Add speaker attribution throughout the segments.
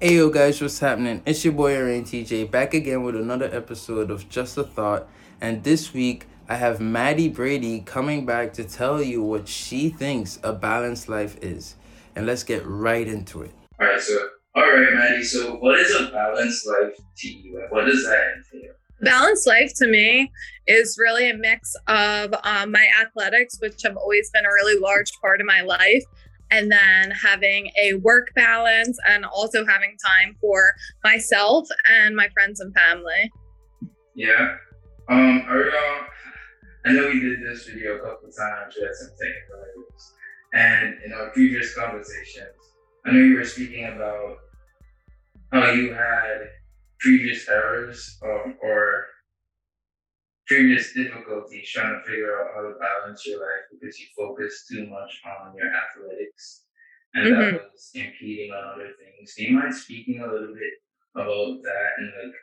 Speaker 1: Hey yo guys, what's happening? It's your boy Rain TJ back again with another episode of Just a Thought. And this week I have Maddie Brady coming back to tell you what she thinks a balanced life is. And let's get right into it.
Speaker 2: Alright, so alright Maddie, so what is a balanced life to you? What does that entail?
Speaker 3: Balanced life to me is really a mix of um, my athletics, which have always been a really large part of my life, and then having a work balance and also having time for myself and my friends and family.
Speaker 2: Yeah. Um, are, I know we did this video a couple times. We had some technical issues. And in our previous conversations, I know you were speaking about how you had previous errors um, or previous difficulties trying to figure out how to balance your life because you focused too much on your athletics and mm-hmm. that was impeding on other things. Do you mind speaking a little bit about that and like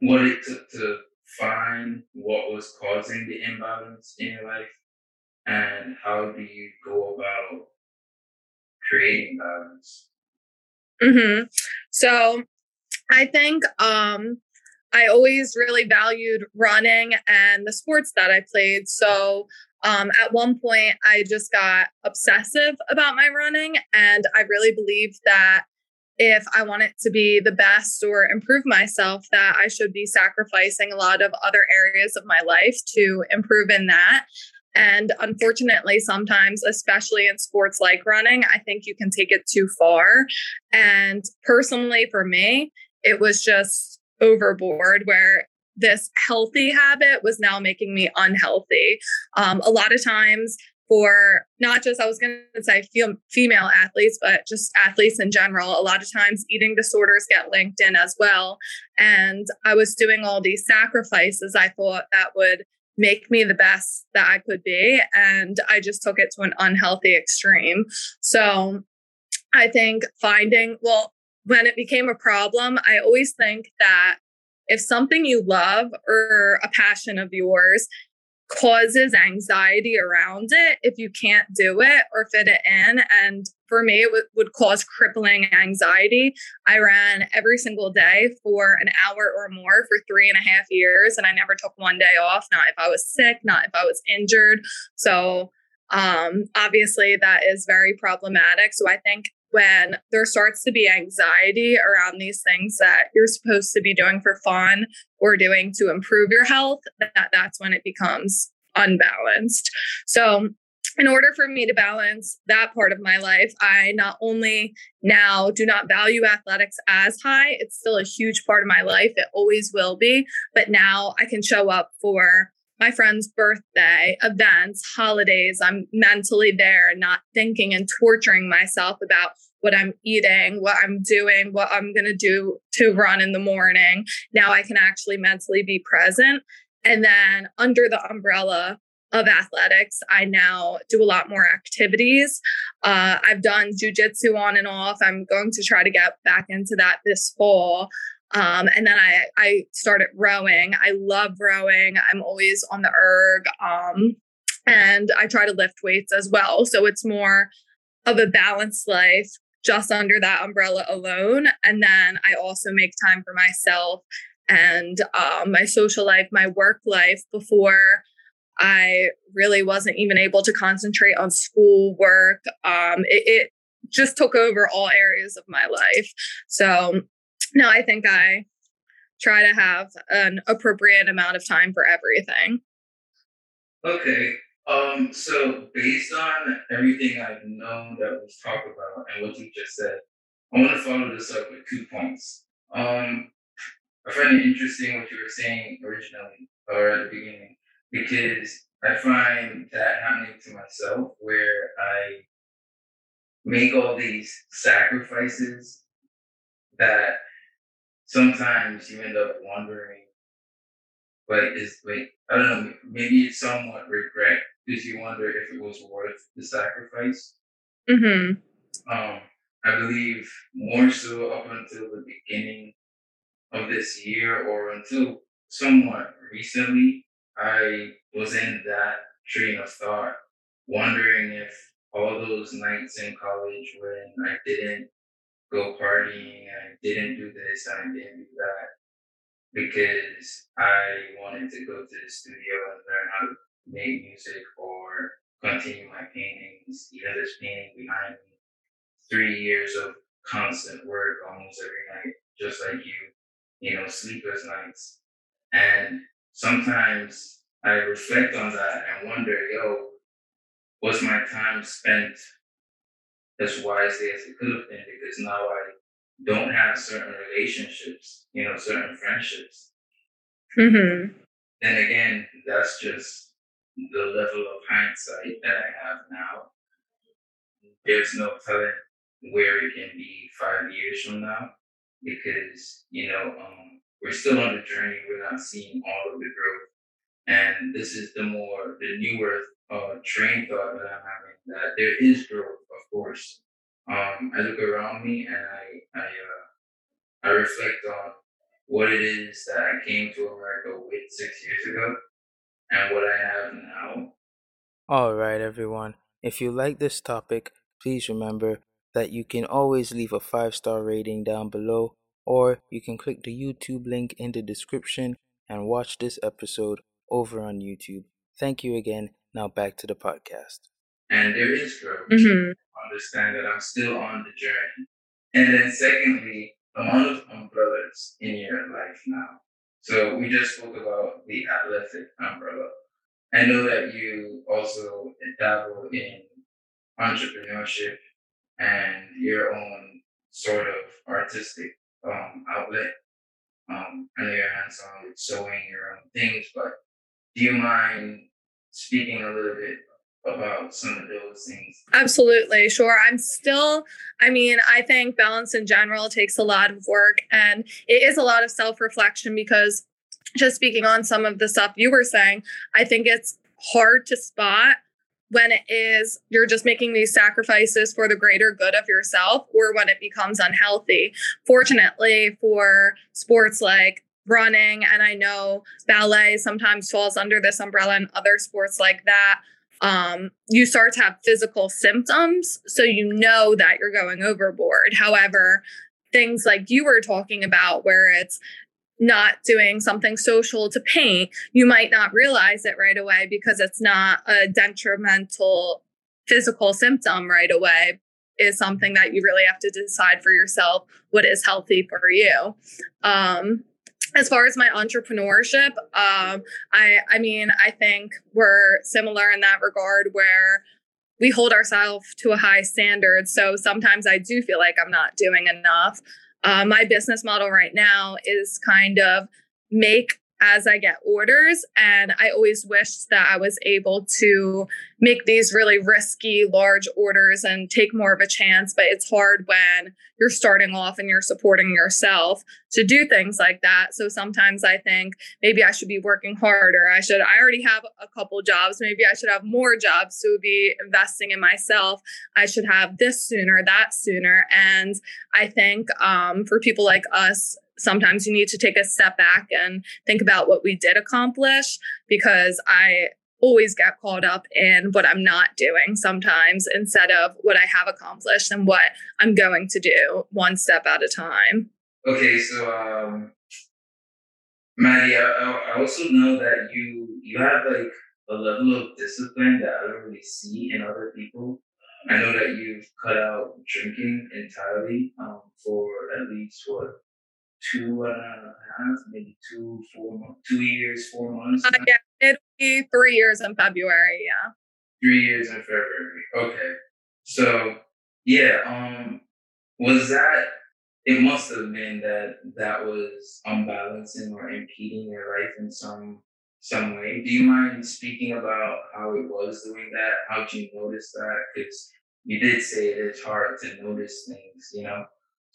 Speaker 2: what it took to find what was causing the imbalance in your life and how do you go about creating balance?
Speaker 3: Mm-hmm. So I think um I always really valued running and the sports that I played. So um, at one point, I just got obsessive about my running. And I really believed that if I wanted to be the best or improve myself, that I should be sacrificing a lot of other areas of my life to improve in that. And unfortunately, sometimes, especially in sports like running, I think you can take it too far. And personally, for me, it was just overboard where this healthy habit was now making me unhealthy. Um, a lot of times, for not just, I was going to say female athletes, but just athletes in general, a lot of times eating disorders get linked in as well. And I was doing all these sacrifices I thought that would make me the best that I could be. And I just took it to an unhealthy extreme. So I think finding, well, when it became a problem, I always think that if something you love or a passion of yours causes anxiety around it, if you can't do it or fit it in, and for me, it w- would cause crippling anxiety. I ran every single day for an hour or more for three and a half years, and I never took one day off, not if I was sick, not if I was injured. So, um, obviously, that is very problematic. So, I think when there starts to be anxiety around these things that you're supposed to be doing for fun or doing to improve your health, that that's when it becomes unbalanced. So in order for me to balance that part of my life, I not only now do not value athletics as high, it's still a huge part of my life. It always will be. But now I can show up for my friend's birthday, events, holidays. I'm mentally there, not thinking and torturing myself about what I'm eating, what I'm doing, what I'm going to do to run in the morning. Now I can actually mentally be present. And then under the umbrella of athletics, I now do a lot more activities. Uh, I've done jujitsu on and off. I'm going to try to get back into that this fall. Um, and then I, I started rowing. I love rowing. I'm always on the erg. Um, and I try to lift weights as well. So it's more of a balanced life just under that umbrella alone. And then I also make time for myself and um, my social life, my work life before I really wasn't even able to concentrate on school work. Um, it, it just took over all areas of my life. So no, I think I try to have an appropriate amount of time for everything.
Speaker 2: Okay. Um, so based on everything I've known that we've talked about and what you just said, I want to follow this up with two points. Um, I find it interesting what you were saying originally or at the beginning because I find that happening to myself where I make all these sacrifices that sometimes you end up wondering, like, is like I don't know, maybe it's somewhat regret because you wonder if it was worth the sacrifice.
Speaker 3: Mm-hmm.
Speaker 2: Um, I believe more so up until the beginning of this year or until somewhat recently, I was in that train of thought, wondering if all those nights in college when I didn't go partying I didn't do this I didn't do that because I wanted to go to the studio and learn how to make music or continue my paintings. You know, this painting behind me, three years of constant work almost every night, just like you, you know, sleepless nights. And sometimes I reflect on that and wonder, yo, was my time spent as wisely as it could have been? Because now I don't have certain relationships, you know, certain friendships.
Speaker 3: Mm-hmm.
Speaker 2: Then again, that's just the level of hindsight that I have now. There's no telling where it can be five years from now because, you know, um, we're still on the journey. We're not seeing all of the growth. And this is the more, the newer uh, train thought that I'm having that there is growth, of course. Um, I look around me and I, I, uh, I reflect on what it is that I came to America with six years ago and what I have now.
Speaker 1: All right, everyone. If you like this topic, please remember that you can always leave a five star rating down below, or you can click the YouTube link in the description and watch this episode over on YouTube. Thank you again. Now back to the podcast.
Speaker 2: And there is growth.
Speaker 3: Mm-hmm.
Speaker 2: Understand that I'm still on the journey. And then secondly, amount of umbrellas in your life now. So we just spoke about the athletic umbrella. I know that you also dabble in entrepreneurship and your own sort of artistic um, outlet. Um, I know you're hands on with sewing your own things, but do you mind speaking a little bit about some of those things?
Speaker 3: Absolutely, sure. I'm still, I mean, I think balance in general takes a lot of work and it is a lot of self reflection because just speaking on some of the stuff you were saying, I think it's hard to spot when it is you're just making these sacrifices for the greater good of yourself or when it becomes unhealthy. Fortunately, for sports like running, and I know ballet sometimes falls under this umbrella and other sports like that. Um, you start to have physical symptoms, so you know that you're going overboard. However, things like you were talking about, where it's not doing something social to paint, you might not realize it right away because it's not a detrimental physical symptom right away is something that you really have to decide for yourself what is healthy for you um, as far as my entrepreneurship um, i i mean i think we're similar in that regard where we hold ourselves to a high standard. So sometimes i do feel like i'm not doing enough. Uh, my business model right now is kind of make as I get orders. And I always wished that I was able to make these really risky, large orders and take more of a chance. But it's hard when you're starting off and you're supporting yourself to do things like that. So sometimes I think maybe I should be working harder. I should, I already have a couple jobs. Maybe I should have more jobs to be investing in myself. I should have this sooner, that sooner. And I think um, for people like us, sometimes you need to take a step back and think about what we did accomplish because I always get caught up in what I'm not doing sometimes instead of what I have accomplished and what I'm going to do one step at a time.
Speaker 2: Okay, so um, Maddie, I, I also know that you you have like a level of discipline that I don't really see in other people. I know that you've cut out drinking entirely um, for at least what two and a half, maybe two, four, two years, four months. Uh,
Speaker 3: yeah, it'll be three years in February. Yeah.
Speaker 2: Three years in February. Okay. So yeah, um, was that? It must have been that that was unbalancing or impeding your life in some some way. Do you mind speaking about how it was doing that? How did you notice that? Because you did say it is hard to notice things, you know.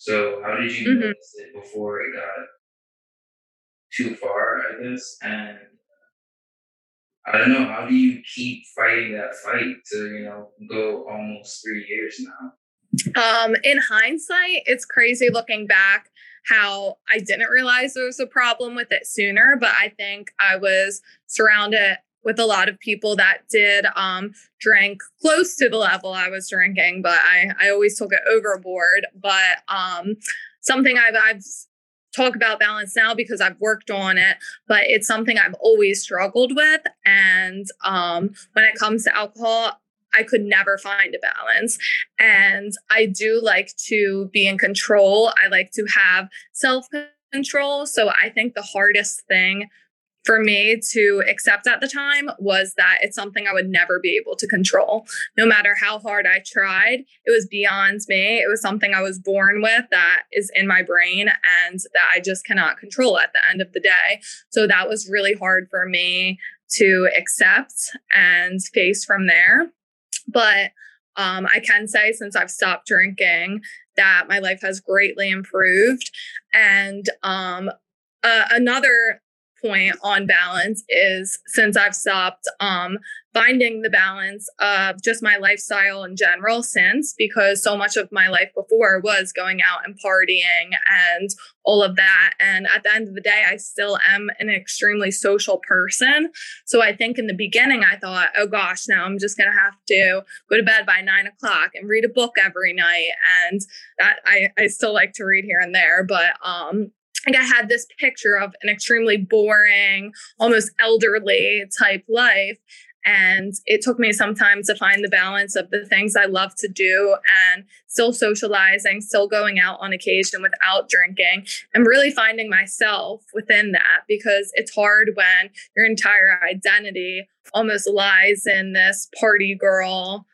Speaker 2: So how did you mm-hmm. notice it before it got too far, I guess? And I don't know, how do you keep fighting that fight to, you know, go almost three years now?
Speaker 3: Um, in hindsight, it's crazy looking back how I didn't realize there was a problem with it sooner, but I think I was surrounded with a lot of people that did um, drink close to the level I was drinking, but I, I always took it overboard. But um, something I've, I've talk about balance now because I've worked on it, but it's something I've always struggled with. And um, when it comes to alcohol, I could never find a balance. And I do like to be in control. I like to have self control. So I think the hardest thing for me to accept at the time was that it's something I would never be able to control. No matter how hard I tried, it was beyond me. It was something I was born with that is in my brain and that I just cannot control at the end of the day. So that was really hard for me to accept and face from there. But um, I can say since I've stopped drinking that my life has greatly improved. And um, uh, another point on balance is since I've stopped um, finding the balance of just my lifestyle in general since because so much of my life before was going out and partying and all of that. And at the end of the day I still am an extremely social person. So I think in the beginning I thought oh gosh now I'm just gonna have to go to bed by nine o'clock and read a book every night. And that I, I still like to read here and there but um like I had this picture of an extremely boring, almost elderly type life. And it took me some time to find the balance of the things I love to do and still socializing, still going out on occasion without drinking, and really finding myself within that because it's hard when your entire identity almost lies in this party girl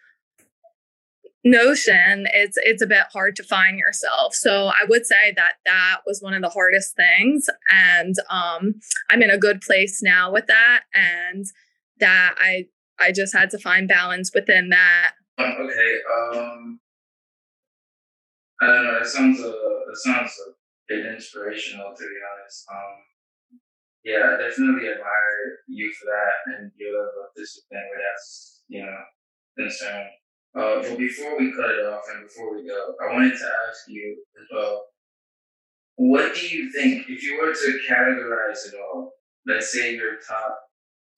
Speaker 3: notion it's it's a bit hard to find yourself. So i would say that that was one of the hardest things and um i'm in a good place now with that and that i i just had to find balance within that.
Speaker 2: Um, okay um i don't know it sounds a it sounds a bit inspirational to be honest. Um yeah i definitely admire you for that and your level of discipline where that's you know concerned uh, but before we cut it off and before we go, I wanted to ask you as well. What do you think, if you were to categorize it all, let's say your top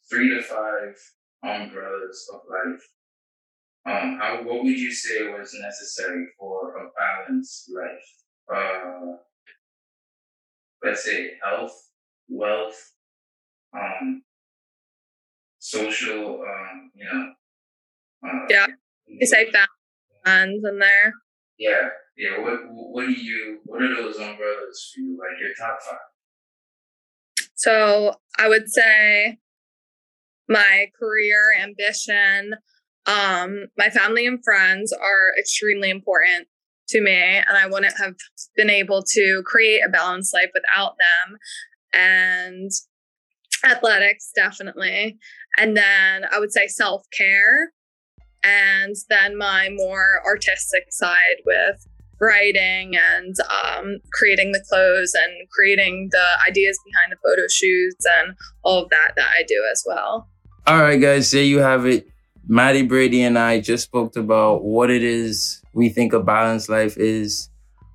Speaker 2: three to five umbrellas of life, um, how what would you say was necessary for a balanced life? Uh, let's say health, wealth, um, social, um, you know,
Speaker 3: uh, yeah you say bands in there.
Speaker 2: Yeah, yeah. What what do you? What are those umbrellas for you? Like your top five?
Speaker 3: So I would say my career ambition, um, my family and friends are extremely important to me, and I wouldn't have been able to create a balanced life without them. And athletics, definitely. And then I would say self care and then my more artistic side with writing and um, creating the clothes and creating the ideas behind the photo shoots and all of that that I do as well.
Speaker 1: All right, guys, there you have it. Maddie Brady and I just spoke about what it is we think a balanced life is.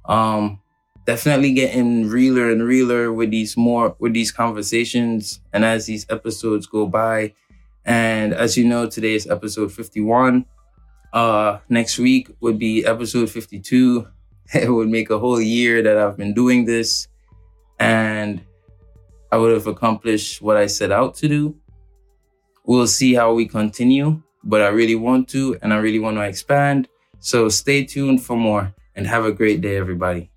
Speaker 1: Um, definitely getting realer and realer with these more with these conversations, and as these episodes go by, and as you know, today is episode 51. Uh, next week would be episode 52. It would make a whole year that I've been doing this and I would have accomplished what I set out to do. We'll see how we continue, but I really want to and I really want to expand. So stay tuned for more and have a great day, everybody.